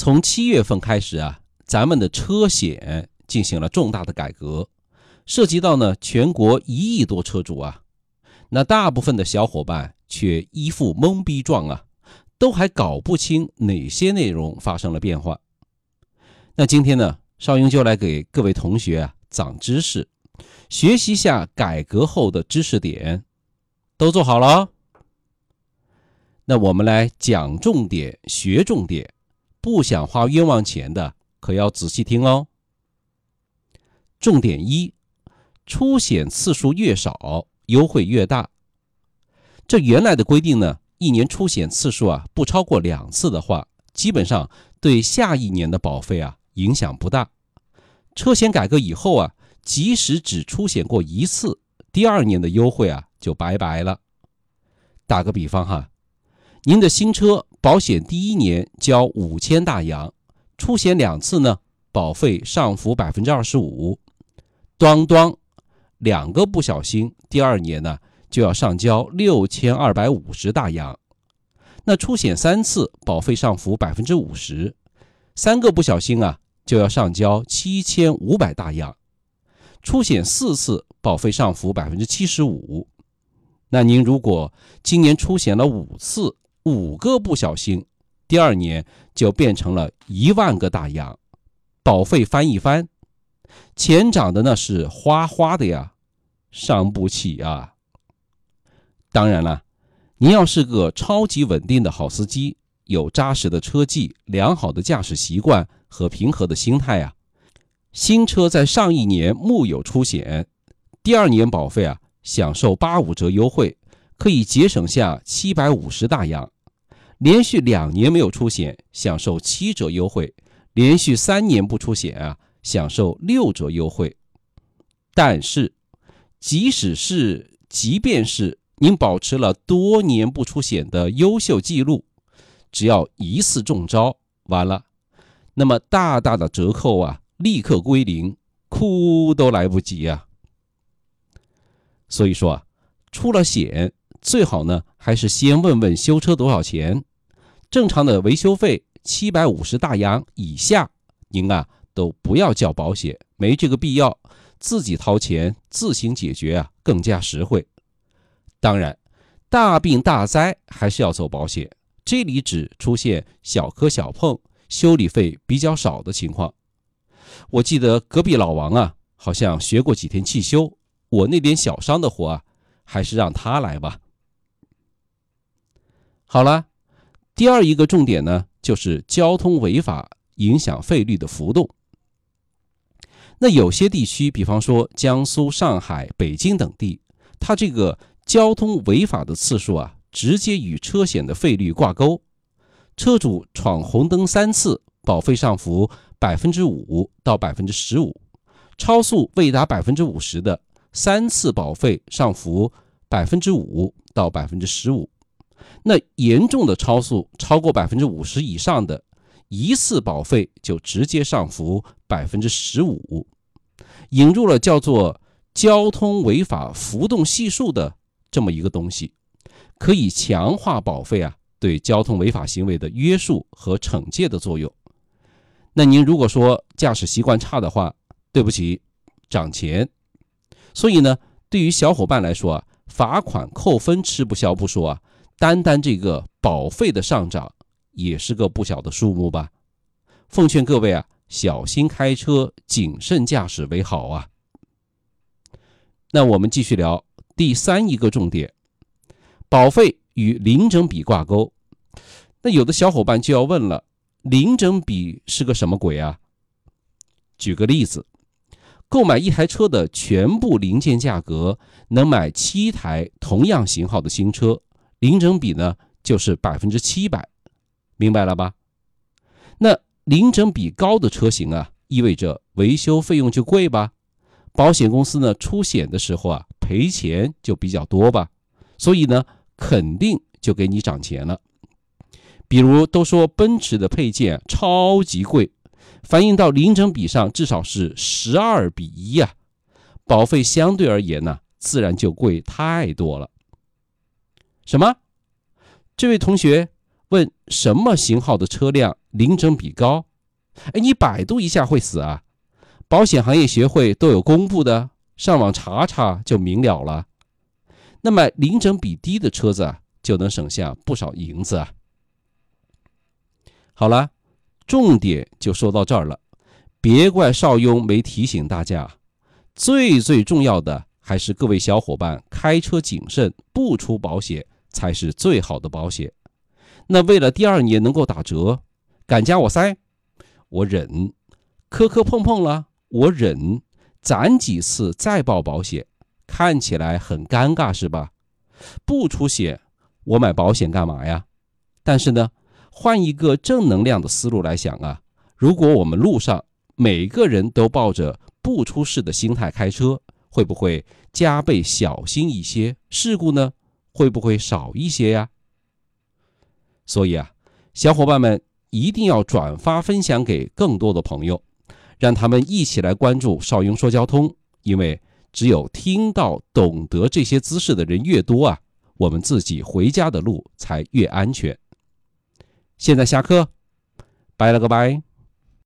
从七月份开始啊，咱们的车险进行了重大的改革，涉及到呢全国一亿多车主啊。那大部分的小伙伴却一副懵逼状啊，都还搞不清哪些内容发生了变化。那今天呢，邵英就来给各位同学啊长知识，学习下改革后的知识点，都做好了。那我们来讲重点，学重点，不想花冤枉钱的可要仔细听哦。重点一，出险次数越少，优惠越大。这原来的规定呢，一年出险次数啊不超过两次的话，基本上对下一年的保费啊影响不大。车险改革以后啊，即使只出险过一次，第二年的优惠啊就拜拜了。打个比方哈。您的新车保险第一年交五千大洋，出险两次呢，保费上浮百分之二十五。端端两个不小心，第二年呢就要上交六千二百五十大洋。那出险三次，保费上浮百分之五十，三个不小心啊就要上交七千五百大洋。出险四次，保费上浮百分之七十五。那您如果今年出险了五次，五个不小心，第二年就变成了一万个大洋，保费翻一番，钱涨的那是哗哗的呀，伤不起啊。当然了，您要是个超级稳定的好司机，有扎实的车技、良好的驾驶习惯和平和的心态啊，新车在上一年木有出险，第二年保费啊享受八五折优惠。可以节省下七百五十大洋，连续两年没有出险，享受七折优惠；连续三年不出险啊，享受六折优惠。但是，即使是即便是您保持了多年不出险的优秀记录，只要一次中招，完了，那么大大的折扣啊，立刻归零，哭都来不及啊！所以说啊，出了险。最好呢，还是先问问修车多少钱。正常的维修费七百五十大洋以下，您啊都不要交保险，没这个必要，自己掏钱自行解决啊，更加实惠。当然，大病大灾还是要走保险，这里只出现小磕小碰，修理费比较少的情况。我记得隔壁老王啊，好像学过几天汽修，我那点小伤的活啊，还是让他来吧。好了，第二一个重点呢，就是交通违法影响费率的浮动。那有些地区，比方说江苏、上海、北京等地，它这个交通违法的次数啊，直接与车险的费率挂钩。车主闯红灯三次，保费上浮百分之五到百分之十五；超速未达百分之五十的，三次保费上浮百分之五到百分之十五。那严重的超速超过百分之五十以上的，一次保费就直接上浮百分之十五，引入了叫做交通违法浮动系数的这么一个东西，可以强化保费啊对交通违法行为的约束和惩戒的作用。那您如果说驾驶习惯差的话，对不起，涨钱。所以呢，对于小伙伴来说啊，罚款扣分吃不消不说啊。单单这个保费的上涨，也是个不小的数目吧？奉劝各位啊，小心开车，谨慎驾驶为好啊。那我们继续聊第三一个重点，保费与零整比挂钩。那有的小伙伴就要问了，零整比是个什么鬼啊？举个例子，购买一台车的全部零件价格，能买七台同样型号的新车。零整比呢，就是百分之七百，明白了吧？那零整比高的车型啊，意味着维修费用就贵吧？保险公司呢出险的时候啊，赔钱就比较多吧？所以呢，肯定就给你涨钱了。比如都说奔驰的配件超级贵，反映到零整比上至少是十二比一呀，保费相对而言呢，自然就贵太多了。什么？这位同学问什么型号的车辆零整比高。哎，你百度一下会死啊！保险行业协会都有公布的，上网查查就明了了。那么零整比低的车子，就能省下不少银子啊。好了，重点就说到这儿了。别怪邵雍没提醒大家，最最重要的还是各位小伙伴开车谨慎，不出保险才是最好的保险。那为了第二年能够打折，敢加我塞，我忍；磕磕碰碰了，我忍；攒几次再报保险，看起来很尴尬是吧？不出险，我买保险干嘛呀？但是呢，换一个正能量的思路来想啊，如果我们路上每个人都抱着不出事的心态开车，会不会加倍小心一些？事故呢，会不会少一些呀？所以啊，小伙伴们一定要转发分享给更多的朋友，让他们一起来关注邵雍说交通。因为只有听到、懂得这些姿势的人越多啊，我们自己回家的路才越安全。现在下课，拜了个拜。